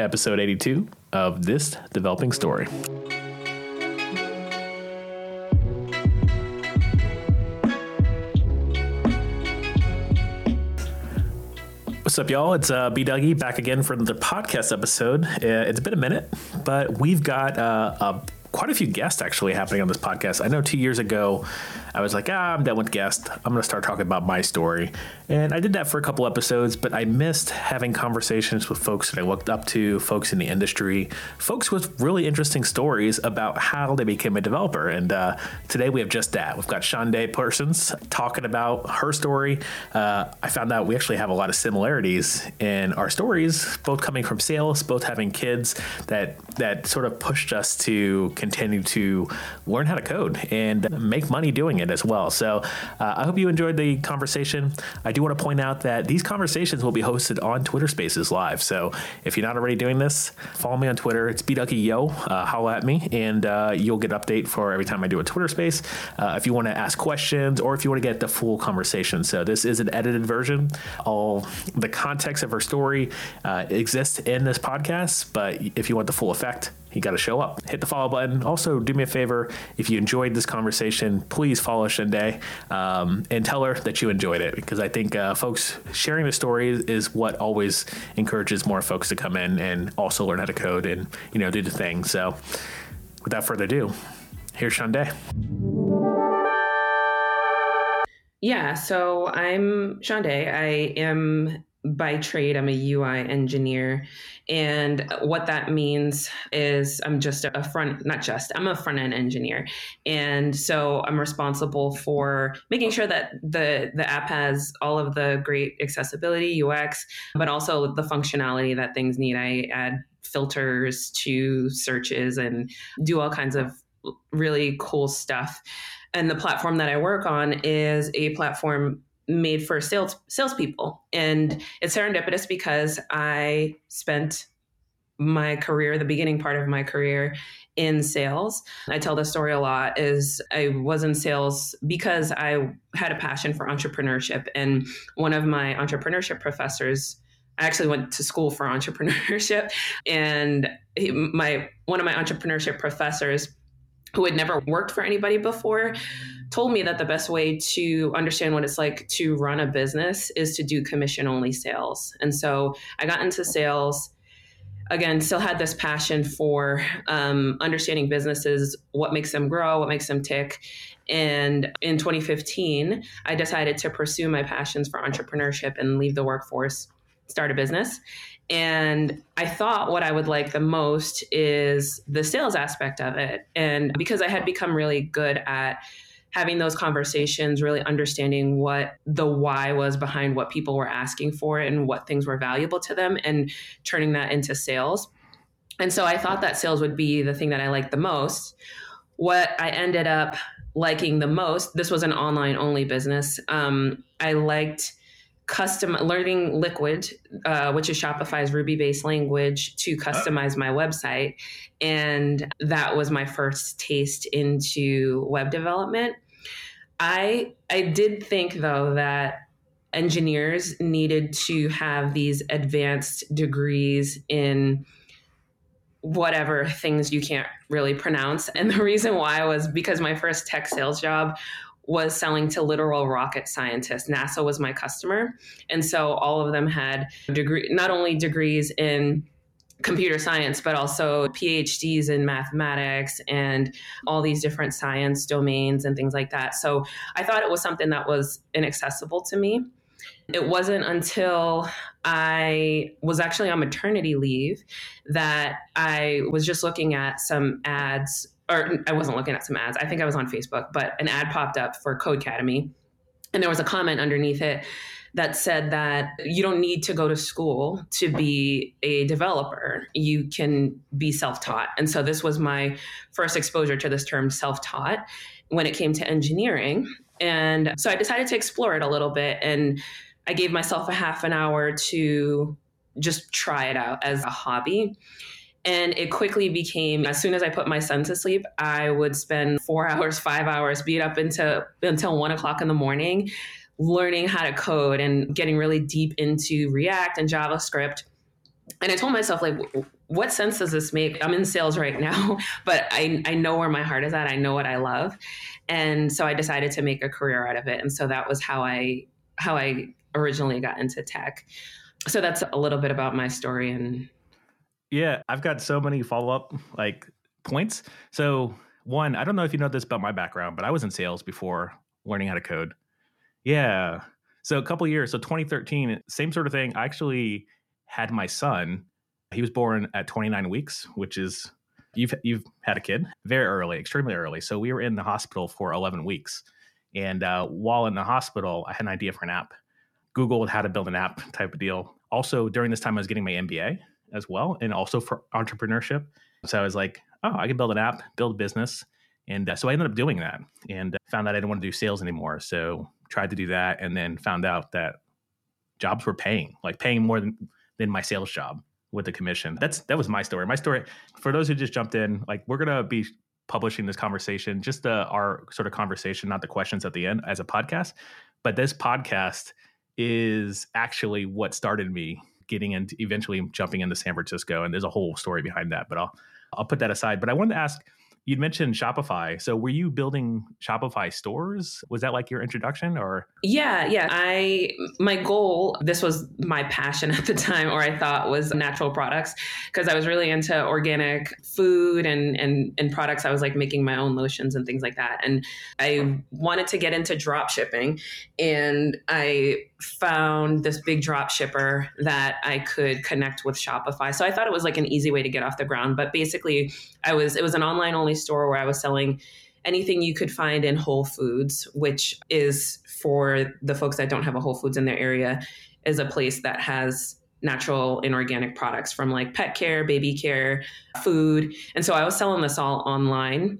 episode 82 of This Developing Story. What's up, y'all? It's uh, B Dougie back again for the podcast episode. Uh, it's been a minute, but we've got uh, a quite a few guests actually happening on this podcast. I know two years ago, I was like, ah, I'm done with guests. I'm going to start talking about my story. And I did that for a couple episodes, but I missed having conversations with folks that I looked up to, folks in the industry, folks with really interesting stories about how they became a developer. And uh, today we have just that. We've got Shaundai Parsons talking about her story. Uh, I found out we actually have a lot of similarities in our stories, both coming from sales, both having kids that that sort of pushed us to continue to learn how to code and make money doing it as well. So uh, I hope you enjoyed the conversation. I do want to point out that these conversations will be hosted on Twitter Spaces live. So if you're not already doing this, follow me on Twitter. It's bdougieyo. Uh, holla at me, and uh, you'll get an update for every time I do a Twitter Space. Uh, if you want to ask questions or if you want to get the full conversation. So this is an edited version. All the context of our story uh, exists in this podcast, but if you want the full effect, you got to show up. Hit the follow button. Also, do me a favor if you enjoyed this conversation, please follow Shaundai um, and tell her that you enjoyed it because I think uh, folks sharing the story is what always encourages more folks to come in and also learn how to code and you know do the thing. So, without further ado, here's Shaundai. Yeah, so I'm Shaundai. I am by trade, I'm a UI engineer. And what that means is I'm just a front, not just, I'm a front end engineer. And so I'm responsible for making sure that the, the app has all of the great accessibility, UX, but also the functionality that things need. I add filters to searches and do all kinds of really cool stuff. And the platform that I work on is a platform made for sales salespeople. And it's serendipitous because I spent my career, the beginning part of my career in sales. I tell this story a lot is I was in sales because I had a passion for entrepreneurship and one of my entrepreneurship professors I actually went to school for entrepreneurship and he, my one of my entrepreneurship professors who had never worked for anybody before told me that the best way to understand what it's like to run a business is to do commission only sales. And so I got into sales. Again, still had this passion for um, understanding businesses, what makes them grow, what makes them tick. And in 2015, I decided to pursue my passions for entrepreneurship and leave the workforce, start a business. And I thought what I would like the most is the sales aspect of it. And because I had become really good at having those conversations, really understanding what the why was behind what people were asking for and what things were valuable to them, and turning that into sales. And so I thought that sales would be the thing that I liked the most. What I ended up liking the most, this was an online only business. Um, I liked custom learning liquid uh, which is shopify's ruby based language to customize my website. And that was my first taste into web development. I i did think though that engineers needed to have these advanced degrees in whatever things you can't really pronounce. And the reason why was because my first tech sales job was selling to literal rocket scientists. NASA was my customer. And so all of them had degree not only degrees in computer science, but also PhDs in mathematics and all these different science domains and things like that. So I thought it was something that was inaccessible to me. It wasn't until I was actually on maternity leave that I was just looking at some ads or I wasn't looking at some ads. I think I was on Facebook, but an ad popped up for Codecademy. And there was a comment underneath it that said that you don't need to go to school to be a developer. You can be self taught. And so this was my first exposure to this term self taught when it came to engineering. And so I decided to explore it a little bit. And I gave myself a half an hour to just try it out as a hobby. And it quickly became as soon as I put my son to sleep, I would spend four hours, five hours, beat up into until one o'clock in the morning, learning how to code and getting really deep into React and JavaScript and I told myself, like, what sense does this make? I'm in sales right now, but I, I know where my heart is at. I know what I love. And so I decided to make a career out of it. And so that was how I how I originally got into tech. So that's a little bit about my story and yeah, I've got so many follow-up like points. So one, I don't know if you know this about my background, but I was in sales before learning how to code. Yeah. So a couple years, so 2013, same sort of thing. I actually had my son. He was born at 29 weeks, which is you've you've had a kid very early, extremely early. So we were in the hospital for 11 weeks, and uh, while in the hospital, I had an idea for an app. Googled how to build an app type of deal. Also, during this time, I was getting my MBA as well, and also for entrepreneurship. So I was like, oh, I can build an app, build a business. And uh, so I ended up doing that and uh, found out I didn't want to do sales anymore. So tried to do that and then found out that jobs were paying, like paying more than than my sales job with the commission. That's that was my story. My story for those who just jumped in, like we're gonna be publishing this conversation, just uh, our sort of conversation, not the questions at the end as a podcast. But this podcast is actually what started me getting into eventually jumping into San Francisco. And there's a whole story behind that, but I'll I'll put that aside. But I wanted to ask You'd mentioned Shopify. So were you building Shopify stores? Was that like your introduction or? Yeah, yeah. I my goal, this was my passion at the time or I thought was natural products because I was really into organic food and and and products. I was like making my own lotions and things like that. And I wanted to get into drop shipping and I found this big drop shipper that I could connect with Shopify. So I thought it was like an easy way to get off the ground, but basically I was it was an online only store where I was selling anything you could find in Whole Foods, which is for the folks that don't have a Whole Foods in their area, is a place that has natural and organic products from like pet care, baby care, food. And so I was selling this all online.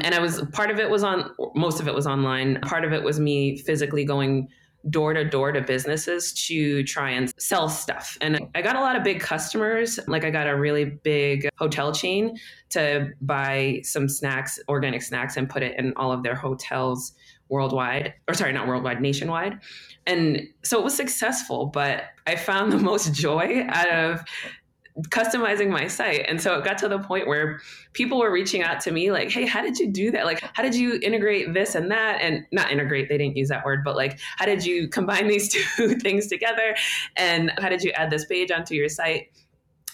And I was part of it was on most of it was online. Part of it was me physically going door to door to businesses to try and sell stuff. And I got a lot of big customers. Like I got a really big hotel chain to buy some snacks, organic snacks, and put it in all of their hotels worldwide, or sorry, not worldwide, nationwide. And so it was successful, but I found the most joy out of customizing my site. And so it got to the point where people were reaching out to me like, hey, how did you do that? Like, how did you integrate this and that? And not integrate, they didn't use that word, but like, how did you combine these two things together? And how did you add this page onto your site?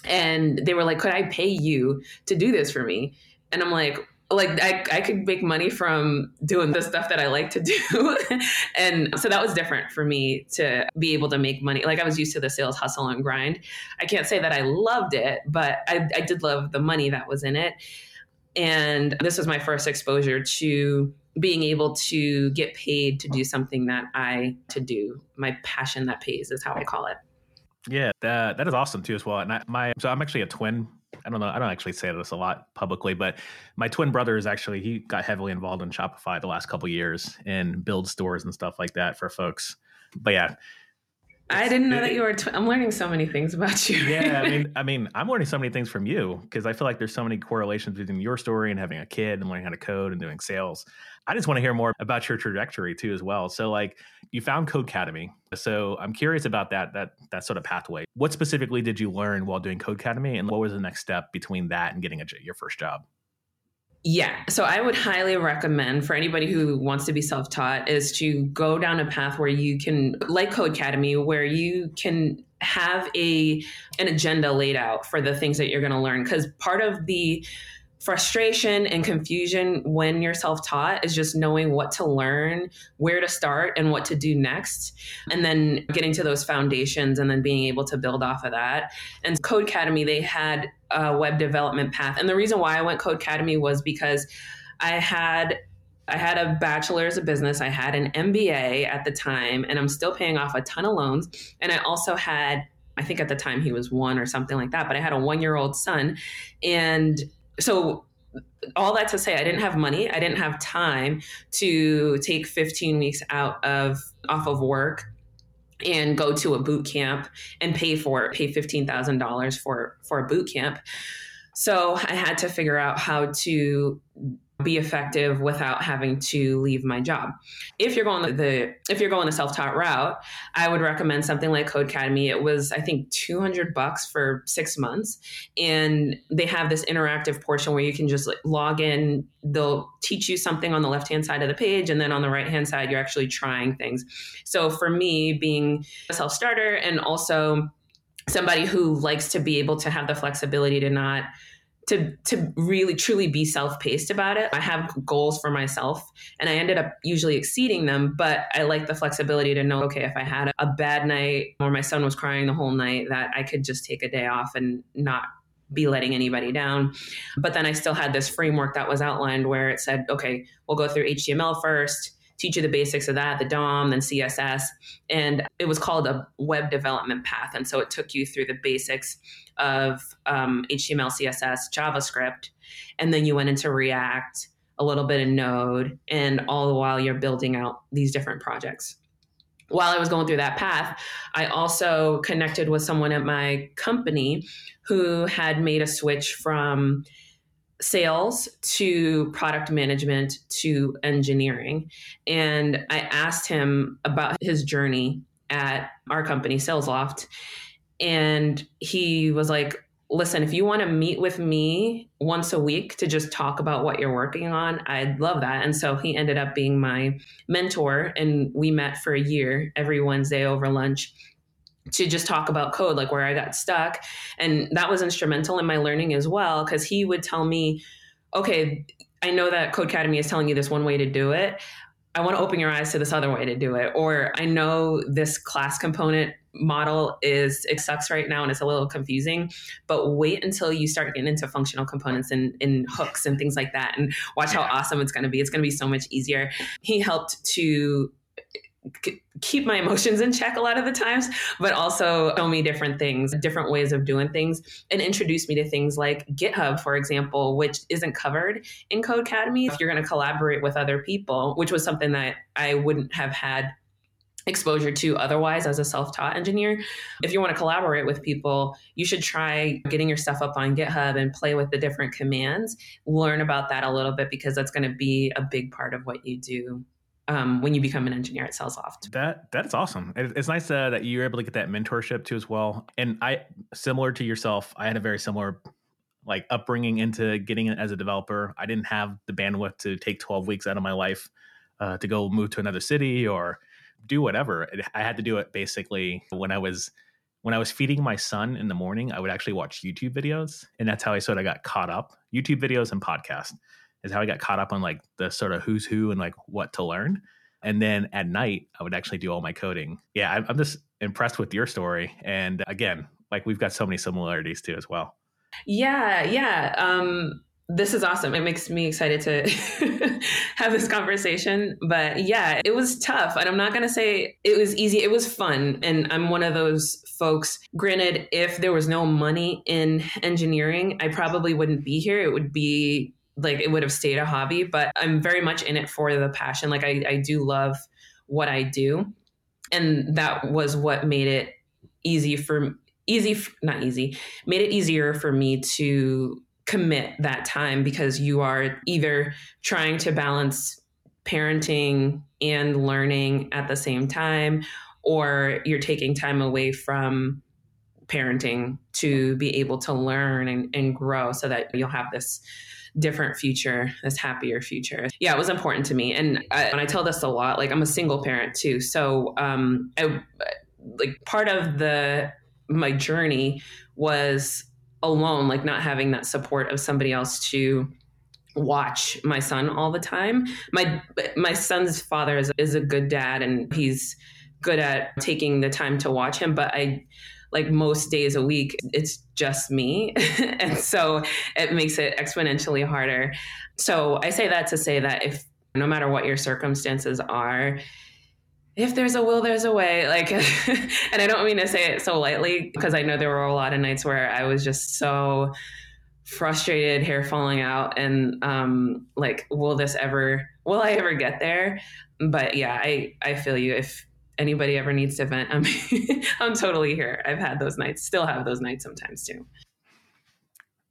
And they were like, could I pay you to do this for me? And I'm like, like I, I could make money from doing the stuff that I like to do. and so that was different for me to be able to make money. Like I was used to the sales hustle and grind. I can't say that I loved it, but I, I did love the money that was in it. And this was my first exposure to being able to get paid to do something that I to do. My passion that pays is how I call it. Yeah, that that is awesome too as well. And I, my so I'm actually a twin I don't know. I don't actually say this a lot publicly, but my twin brother is actually he got heavily involved in Shopify the last couple years and build stores and stuff like that for folks. But yeah, I didn't know that you were. Tw- I'm learning so many things about you. yeah, I mean, I mean, I'm learning so many things from you because I feel like there's so many correlations between your story and having a kid and learning how to code and doing sales. I just want to hear more about your trajectory too, as well. So, like, you found Codecademy. So, I'm curious about that that that sort of pathway. What specifically did you learn while doing Codecademy, and what was the next step between that and getting a, your first job? Yeah. So I would highly recommend for anybody who wants to be self taught is to go down a path where you can, like Codecademy, where you can have a an agenda laid out for the things that you're going to learn. Because part of the frustration and confusion when you're self-taught is just knowing what to learn where to start and what to do next and then getting to those foundations and then being able to build off of that and codecademy they had a web development path and the reason why i went codecademy was because i had I had a bachelor's of business. I had an MBA at the time, and I'm still paying off a ton of loans. And I also had, I think at the time he was one or something like that, but I had a one year old son. And so all that to say i didn't have money. I didn't have time to take 15 weeks out of off of work and go to a boot camp and pay for it pay $15000 for for a boot camp. So i had to figure out how to be effective without having to leave my job. If you're going the, if you're going the self-taught route, I would recommend something like Codecademy. It was I think 200 bucks for 6 months and they have this interactive portion where you can just like log in, they'll teach you something on the left-hand side of the page and then on the right-hand side you're actually trying things. So for me being a self-starter and also somebody who likes to be able to have the flexibility to not to to really truly be self-paced about it. I have goals for myself and I ended up usually exceeding them, but I like the flexibility to know okay, if I had a bad night or my son was crying the whole night that I could just take a day off and not be letting anybody down. But then I still had this framework that was outlined where it said, okay, we'll go through HTML first, teach you the basics of that, the DOM, then CSS. And it was called a web development path. And so it took you through the basics of um, HTML, CSS, JavaScript. And then you went into React, a little bit in Node, and all the while you're building out these different projects. While I was going through that path, I also connected with someone at my company who had made a switch from sales to product management to engineering. And I asked him about his journey at our company, SalesLoft. And he was like, listen, if you want to meet with me once a week to just talk about what you're working on, I'd love that. And so he ended up being my mentor. And we met for a year every Wednesday over lunch to just talk about code, like where I got stuck. And that was instrumental in my learning as well, because he would tell me, okay, I know that Codecademy is telling you this one way to do it. I want to open your eyes to this other way to do it. Or I know this class component model is it sucks right now and it's a little confusing but wait until you start getting into functional components and, and hooks and things like that and watch how awesome it's going to be it's going to be so much easier he helped to keep my emotions in check a lot of the times, but also show me different things, different ways of doing things, and introduce me to things like GitHub, for example, which isn't covered in Codecademy. If you're going to collaborate with other people, which was something that I wouldn't have had exposure to otherwise as a self-taught engineer if you want to collaborate with people you should try getting your stuff up on github and play with the different commands learn about that a little bit because that's going to be a big part of what you do um, when you become an engineer at SalesLoft. That that's awesome. It's nice uh, that you're able to get that mentorship too as well. And I, similar to yourself, I had a very similar like upbringing into getting it as a developer. I didn't have the bandwidth to take 12 weeks out of my life uh, to go move to another city or do whatever. I had to do it basically when I was when I was feeding my son in the morning. I would actually watch YouTube videos, and that's how I sort of got caught up. YouTube videos and podcasts is how I got caught up on like the sort of who's who and like what to learn. And then at night, I would actually do all my coding. Yeah, I'm, I'm just impressed with your story. And again, like we've got so many similarities too as well. Yeah, yeah. Um, this is awesome. It makes me excited to have this conversation. But yeah, it was tough. And I'm not going to say it was easy. It was fun. And I'm one of those folks. Granted, if there was no money in engineering, I probably wouldn't be here. It would be like it would have stayed a hobby, but I'm very much in it for the passion. Like I, I do love what I do. And that was what made it easy for easy, not easy, made it easier for me to commit that time because you are either trying to balance parenting and learning at the same time, or you're taking time away from parenting to be able to learn and, and grow so that you'll have this different future, this happier future. Yeah, it was important to me. And I, and I tell this a lot, like I'm a single parent too. So, um, I, like part of the, my journey was alone, like not having that support of somebody else to watch my son all the time. My, my son's father is, is a good dad and he's good at taking the time to watch him, but I, like most days a week, it's just me. and so it makes it exponentially harder. So I say that to say that if no matter what your circumstances are, if there's a will, there's a way. Like, and I don't mean to say it so lightly because I know there were a lot of nights where I was just so frustrated, hair falling out, and um, like, will this ever, will I ever get there? But yeah, I I feel you. If anybody ever needs to vent, I'm I'm totally here. I've had those nights, still have those nights sometimes too.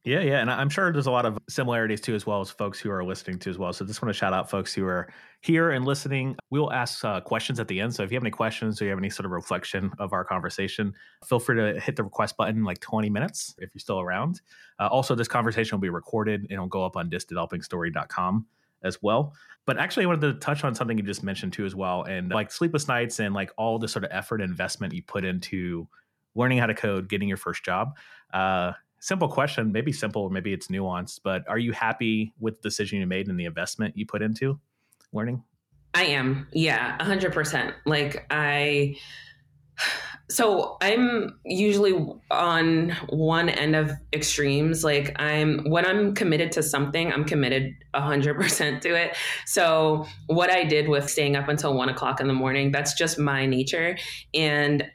Yeah, yeah, and I'm sure there's a lot of similarities too, as well as folks who are listening to as well. So just want to shout out folks who are here and listening. We will ask uh, questions at the end. So if you have any questions or you have any sort of reflection of our conversation, feel free to hit the request button in like 20 minutes if you're still around. Uh, also, this conversation will be recorded and it'll go up on thisdevelopingstory.com as well. But actually, I wanted to touch on something you just mentioned too as well, and like sleepless nights and like all the sort of effort and investment you put into learning how to code, getting your first job. Uh, simple question, maybe simple maybe it's nuanced, but are you happy with the decision you made and the investment you put into learning? I am. Yeah, 100%. Like I so I'm usually on one end of extremes. Like I'm when I'm committed to something, I'm committed hundred percent to it. So what I did with staying up until one o'clock in the morning, that's just my nature. And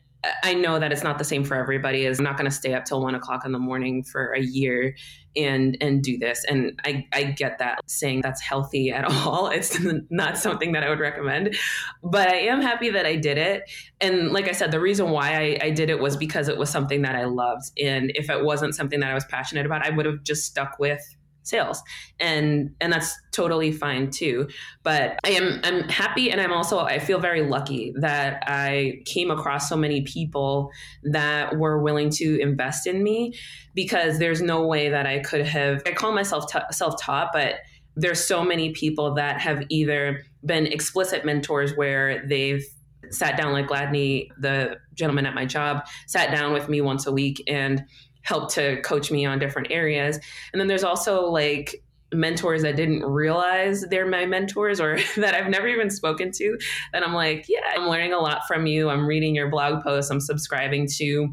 I know that it's not the same for everybody. Is I'm not going to stay up till one o'clock in the morning for a year and and do this. And I I get that saying that's healthy at all. It's not something that I would recommend. But I am happy that I did it. And like I said, the reason why I, I did it was because it was something that I loved. And if it wasn't something that I was passionate about, I would have just stuck with sales. And and that's totally fine too. But i am i'm happy and i'm also i feel very lucky that i came across so many people that were willing to invest in me because there's no way that i could have i call myself t- self-taught but there's so many people that have either been explicit mentors where they've sat down like Gladney, the gentleman at my job, sat down with me once a week and helped to coach me on different areas. And then there's also like mentors that didn't realize they're my mentors or that I've never even spoken to And I'm like, yeah, I'm learning a lot from you. I'm reading your blog posts, I'm subscribing to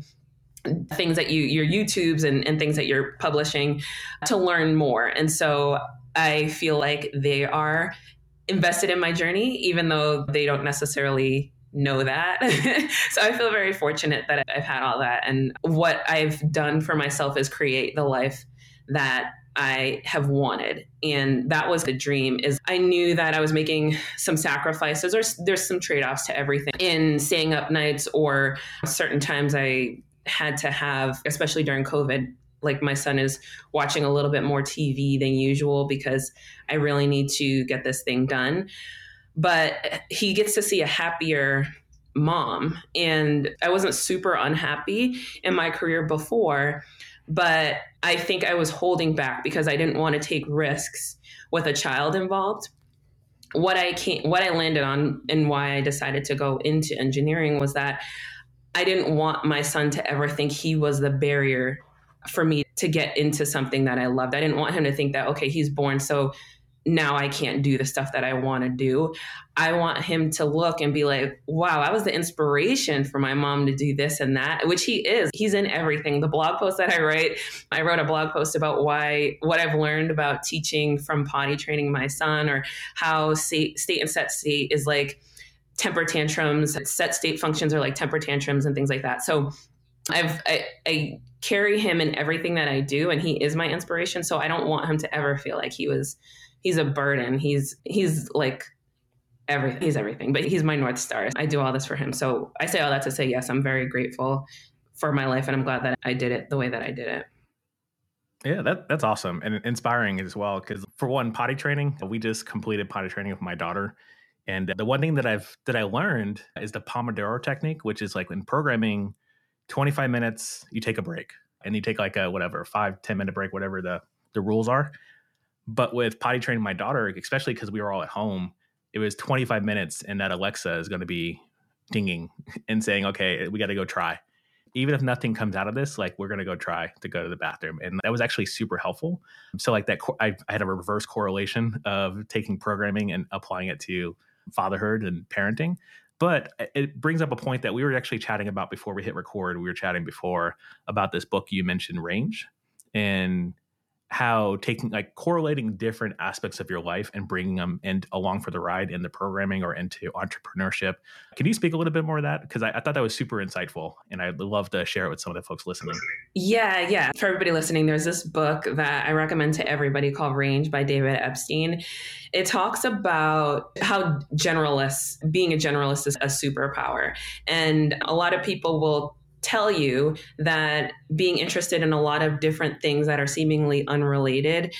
things that you your YouTubes and, and things that you're publishing to learn more. And so I feel like they are invested in my journey, even though they don't necessarily know that. so I feel very fortunate that I've had all that. And what I've done for myself is create the life that I have wanted. And that was the dream is I knew that I was making some sacrifices or there's some trade-offs to everything in staying up nights or certain times I had to have, especially during COVID, like my son is watching a little bit more TV than usual because I really need to get this thing done but he gets to see a happier mom. And I wasn't super unhappy in my career before, but I think I was holding back because I didn't want to take risks with a child involved. What I came, what I landed on and why I decided to go into engineering was that I didn't want my son to ever think he was the barrier for me to get into something that I loved. I didn't want him to think that okay, he's born so now I can't do the stuff that I want to do. I want him to look and be like, wow, I was the inspiration for my mom to do this and that, which he is. He's in everything. The blog post that I write, I wrote a blog post about why, what I've learned about teaching from potty training my son or how state, state and set state is like temper tantrums, set state functions are like temper tantrums and things like that. So I've, I, I carry him in everything that I do and he is my inspiration. So I don't want him to ever feel like he was he's a burden. He's he's like everything. He's everything, but he's my north star. I do all this for him. So I say all that to say yes, I'm very grateful for my life, and I'm glad that I did it the way that I did it. Yeah, that that's awesome and inspiring as well. Because for one, potty training, we just completed potty training with my daughter, and the one thing that I've that I learned is the Pomodoro technique, which is like in programming, 25 minutes, you take a break, and you take like a whatever five ten minute break, whatever the the rules are. But with potty training my daughter, especially because we were all at home, it was 25 minutes and that Alexa is going to be dinging and saying, okay, we got to go try. Even if nothing comes out of this, like we're going to go try to go to the bathroom. And that was actually super helpful. So, like that, I, I had a reverse correlation of taking programming and applying it to fatherhood and parenting. But uh, it brings up a point that we were actually chatting about before we hit record. We were chatting before about this book you mentioned, Range. And how taking like correlating different aspects of your life and bringing them and along for the ride in the programming or into entrepreneurship. Can you speak a little bit more of that? Because I, I, thought that was super insightful and I'd love to share it with some of the folks listening. Yeah, yeah. For everybody listening, there's this book that I recommend to everybody called Range by David Epstein. It talks about how generalists, being a generalist is a superpower. And a lot of people will tell you that being interested in a lot of different things that are seemingly unrelated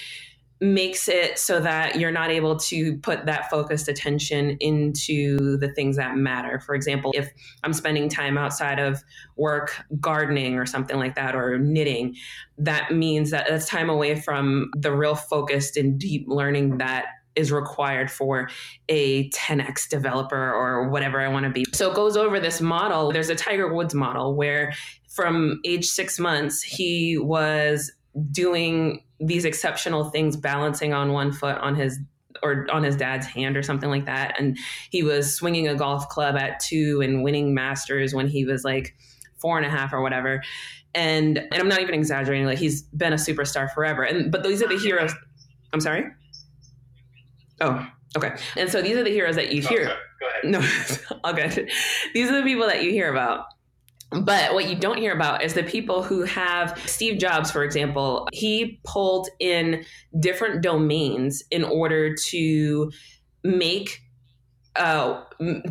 makes it so that you're not able to put that focused attention into the things that matter. For example, if I'm spending time outside of work gardening or something like that or knitting, that means that that's time away from the real focused and deep learning that is required for a 10x developer or whatever I want to be. So it goes over this model. There's a Tiger Woods model where from age 6 months he was doing these exceptional things balancing on one foot on his or on his dad's hand or something like that and he was swinging a golf club at two and winning masters when he was like four and a half or whatever and and i'm not even exaggerating like he's been a superstar forever and but these are the heroes i'm sorry oh okay. And so these are the heroes that you oh, hear. Okay, go ahead. no all good. These are the people that you hear about. But what you don't hear about is the people who have Steve Jobs, for example, he pulled in different domains in order to make uh,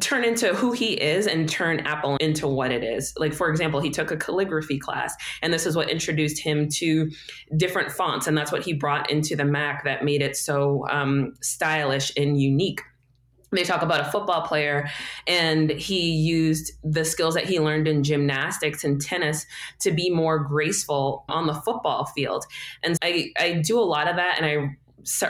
turn into who he is and turn Apple into what it is. Like, for example, he took a calligraphy class, and this is what introduced him to different fonts. And that's what he brought into the Mac that made it so um, stylish and unique they talk about a football player and he used the skills that he learned in gymnastics and tennis to be more graceful on the football field and i, I do a lot of that and i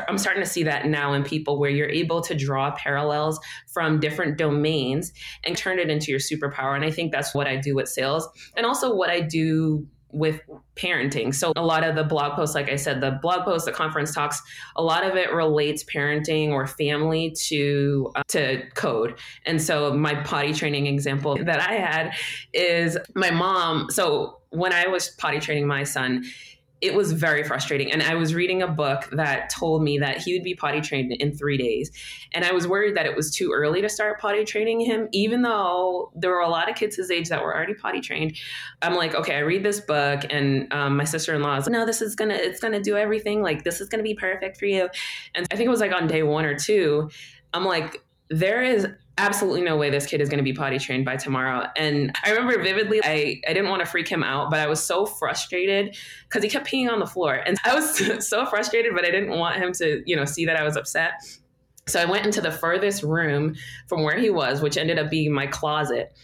I'm starting to see that now in people where you're able to draw parallels from different domains and turn it into your superpower. And I think that's what I do with sales and also what I do with parenting. So a lot of the blog posts, like I said, the blog posts, the conference talks, a lot of it relates parenting or family to uh, to code. And so my potty training example that I had is my mom. So when I was potty training my son, it was very frustrating. And I was reading a book that told me that he would be potty trained in three days. And I was worried that it was too early to start potty training him, even though there were a lot of kids his age that were already potty trained. I'm like, okay, I read this book, and um, my sister in law is like, no, this is gonna, it's gonna do everything. Like, this is gonna be perfect for you. And I think it was like on day one or two, I'm like, there is absolutely no way this kid is going to be potty trained by tomorrow. And I remember vividly, I, I didn't want to freak him out, but I was so frustrated because he kept peeing on the floor. And I was so frustrated, but I didn't want him to, you know, see that I was upset. So I went into the furthest room from where he was, which ended up being my closet,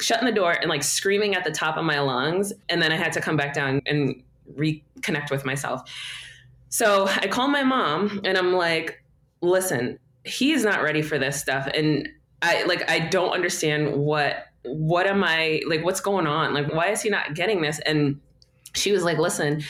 shutting the door and like screaming at the top of my lungs. And then I had to come back down and reconnect with myself. So I called my mom and I'm like, listen, he's not ready for this stuff. And I like I don't understand what what am I like what's going on? Like why is he not getting this? And she was like, "Listen,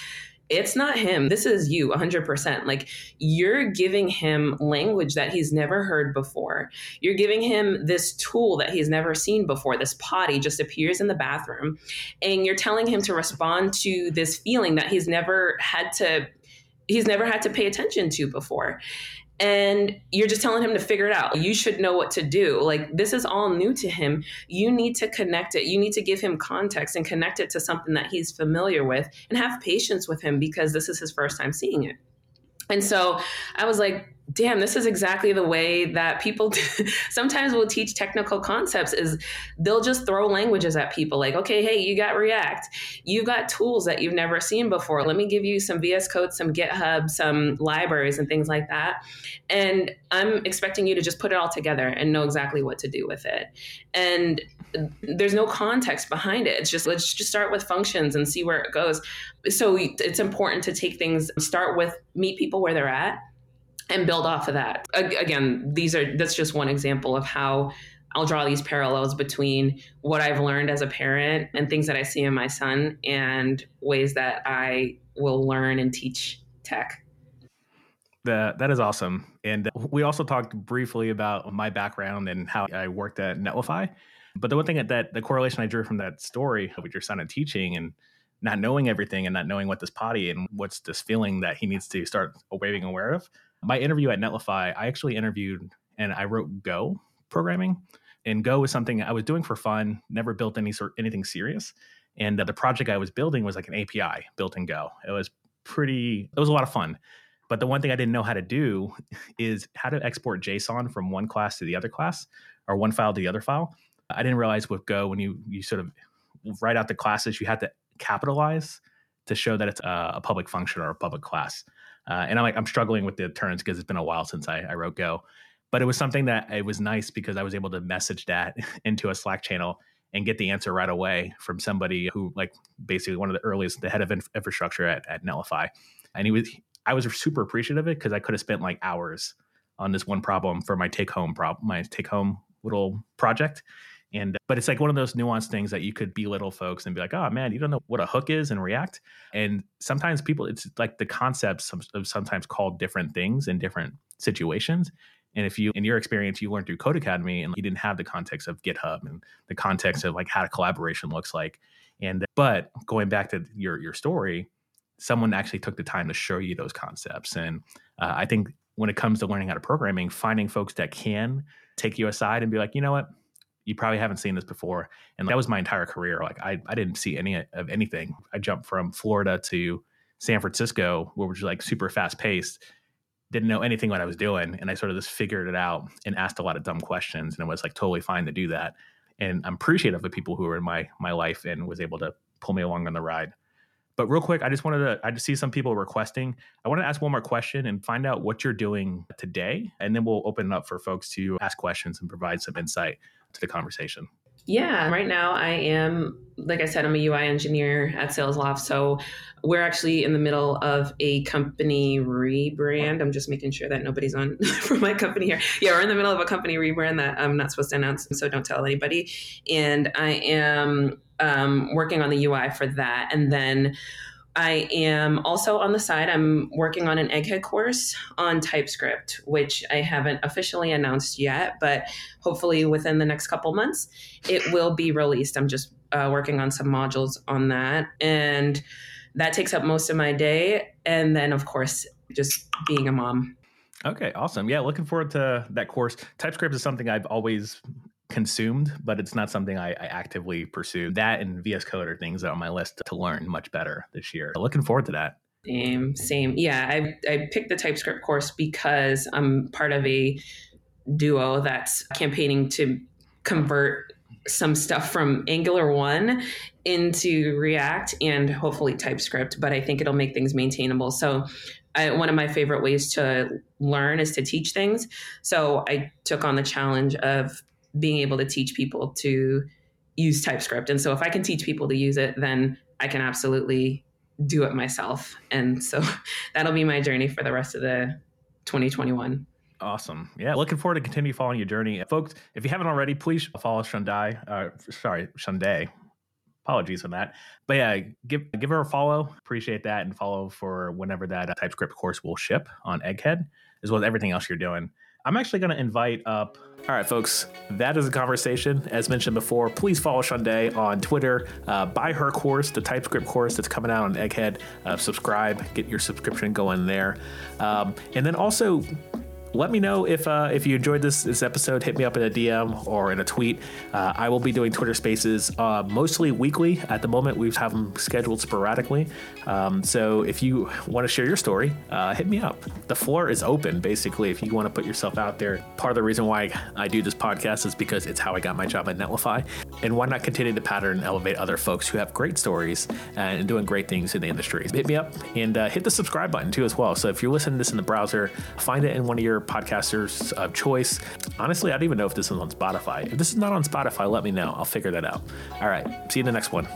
it's not him. This is you 100%. Like you're giving him language that he's never heard before. You're giving him this tool that he's never seen before. This potty just appears in the bathroom and you're telling him to respond to this feeling that he's never had to he's never had to pay attention to before and you're just telling him to figure it out. You should know what to do. Like this is all new to him. You need to connect it. You need to give him context and connect it to something that he's familiar with and have patience with him because this is his first time seeing it. And so I was like, damn, this is exactly the way that people sometimes will teach technical concepts is they'll just throw languages at people like, okay, hey, you got React. You've got tools that you've never seen before. Let me give you some VS Code, some GitHub, some libraries and things like that. And I'm expecting you to just put it all together and know exactly what to do with it. And there's no context behind it. It's just let's just start with functions and see where it goes. So it's important to take things start with meet people where they're at and build off of that. Again, these are that's just one example of how I'll draw these parallels between what I've learned as a parent and things that I see in my son and ways that I will learn and teach tech. That that is awesome. And uh, we also talked briefly about my background and how I worked at Netlify. But the one thing that, that the correlation I drew from that story with your son and teaching and not knowing everything and not knowing what this potty and what's this feeling that he needs to start being aware of. My interview at Netlify, I actually interviewed and I wrote Go programming. And Go was something I was doing for fun, never built any sort anything serious. And uh, the project I was building was like an API built in Go. It was pretty, it was a lot of fun. But the one thing I didn't know how to do is how to export JSON from one class to the other class or one file to the other file. I didn't realize with Go when you you sort of write out the classes, you had to capitalize to show that it's a, a public function or a public class. Uh, and I'm like, I'm struggling with the turns because it's been a while since I, I wrote Go. But it was something that it was nice because I was able to message that into a Slack channel and get the answer right away from somebody who, like, basically one of the earliest, the head of infrastructure at, at Netlify. And he was, I was super appreciative of it because I could have spent like hours on this one problem for my take home problem, my take home little project. And but it's like one of those nuanced things that you could belittle folks and be like, oh man, you don't know what a hook is and React. And sometimes people, it's like the concepts of sometimes called different things in different situations. And if you, in your experience, you learned through Codecademy and you didn't have the context of GitHub and the context of like how a collaboration looks like. And but going back to your your story, someone actually took the time to show you those concepts. And uh, I think when it comes to learning how to programming, finding folks that can take you aside and be like, you know what, you probably haven't seen this before. And that was my entire career. Like I, I didn't see any of anything. I jumped from Florida to San Francisco, where which was like super fast paced. Didn't know anything what I was doing. And I sort of just figured it out and asked a lot of dumb questions. And it was like totally fine to do that. And I'm appreciative of the people who were in my my life and was able to pull me along on the ride. But real quick, I just wanted to I just see some people requesting. I want to ask one more question and find out what you're doing today. And then we'll open it up for folks to ask questions and provide some insight to the conversation? Yeah, right now I am, like I said, I'm a UI engineer at SalesLoft. So we're actually in the middle of a company rebrand. I'm just making sure that nobody's on from my company here. Yeah, we're in the middle of a company rebrand that I'm not supposed to announce, so don't tell anybody. And I am um, working on the UI for that. And then I am also on the side, I'm working on an egghead course on TypeScript, which I haven't officially announced yet, but hopefully within the next couple months, it will be released. I'm just uh, working on some modules on that. And that takes up most of my day. And then, of course, just being a mom. Okay, awesome. Yeah, looking forward to that course. TypeScript is something I've always consumed, but it's not something I, I, actively pursue. That and VS Code are things that are on my list to learn much better this year. Looking forward to that. Same, same. Yeah, I, I picked the TypeScript course because I'm part of a duo that's campaigning to convert some stuff from Angular 1 into React and hopefully TypeScript, but I think it'll make things maintainable. So I, one of my favorite ways to learn is to teach things. So I took on the challenge of being able to teach people to use TypeScript. And so if I can teach people to use it, then I can absolutely do it myself. And so that'll be my journey for the rest of the 2021. Awesome. Yeah. Looking forward to continue following your journey. Folks, if you haven't already, please follow Shundai. Uh, sorry, Shunday. Apologies for that. But yeah, give give her a follow. Appreciate that. And follow for whenever that uh, TypeScript course will ship on Egghead, as well as everything else you're doing. I'm actually going to invite up. All right, folks, that is a conversation. As mentioned before, please follow Shaundai on Twitter. Uh, buy her course, the TypeScript course that's coming out on Egghead. Uh, subscribe, get your subscription going there. Um, and then also let me know if uh, if you enjoyed this this episode. Hit me up in a DM or in a tweet. Uh, I will be doing Twitter Spaces uh, mostly weekly. At the moment, we have them scheduled sporadically. Um, so if you want to share your story, uh, hit me up. The floor is open. Basically, if you want to put yourself out there. Part of the reason why I do this podcast is because it's how I got my job at Netlify, and why not continue the pattern and elevate other folks who have great stories and doing great things in the industry. Hit me up and uh, hit the subscribe button too as well. So if you're listening to this in the browser, find it in one of your podcasters of choice. Honestly, I don't even know if this is on Spotify. If this is not on Spotify, let me know. I'll figure that out. All right. See you in the next one.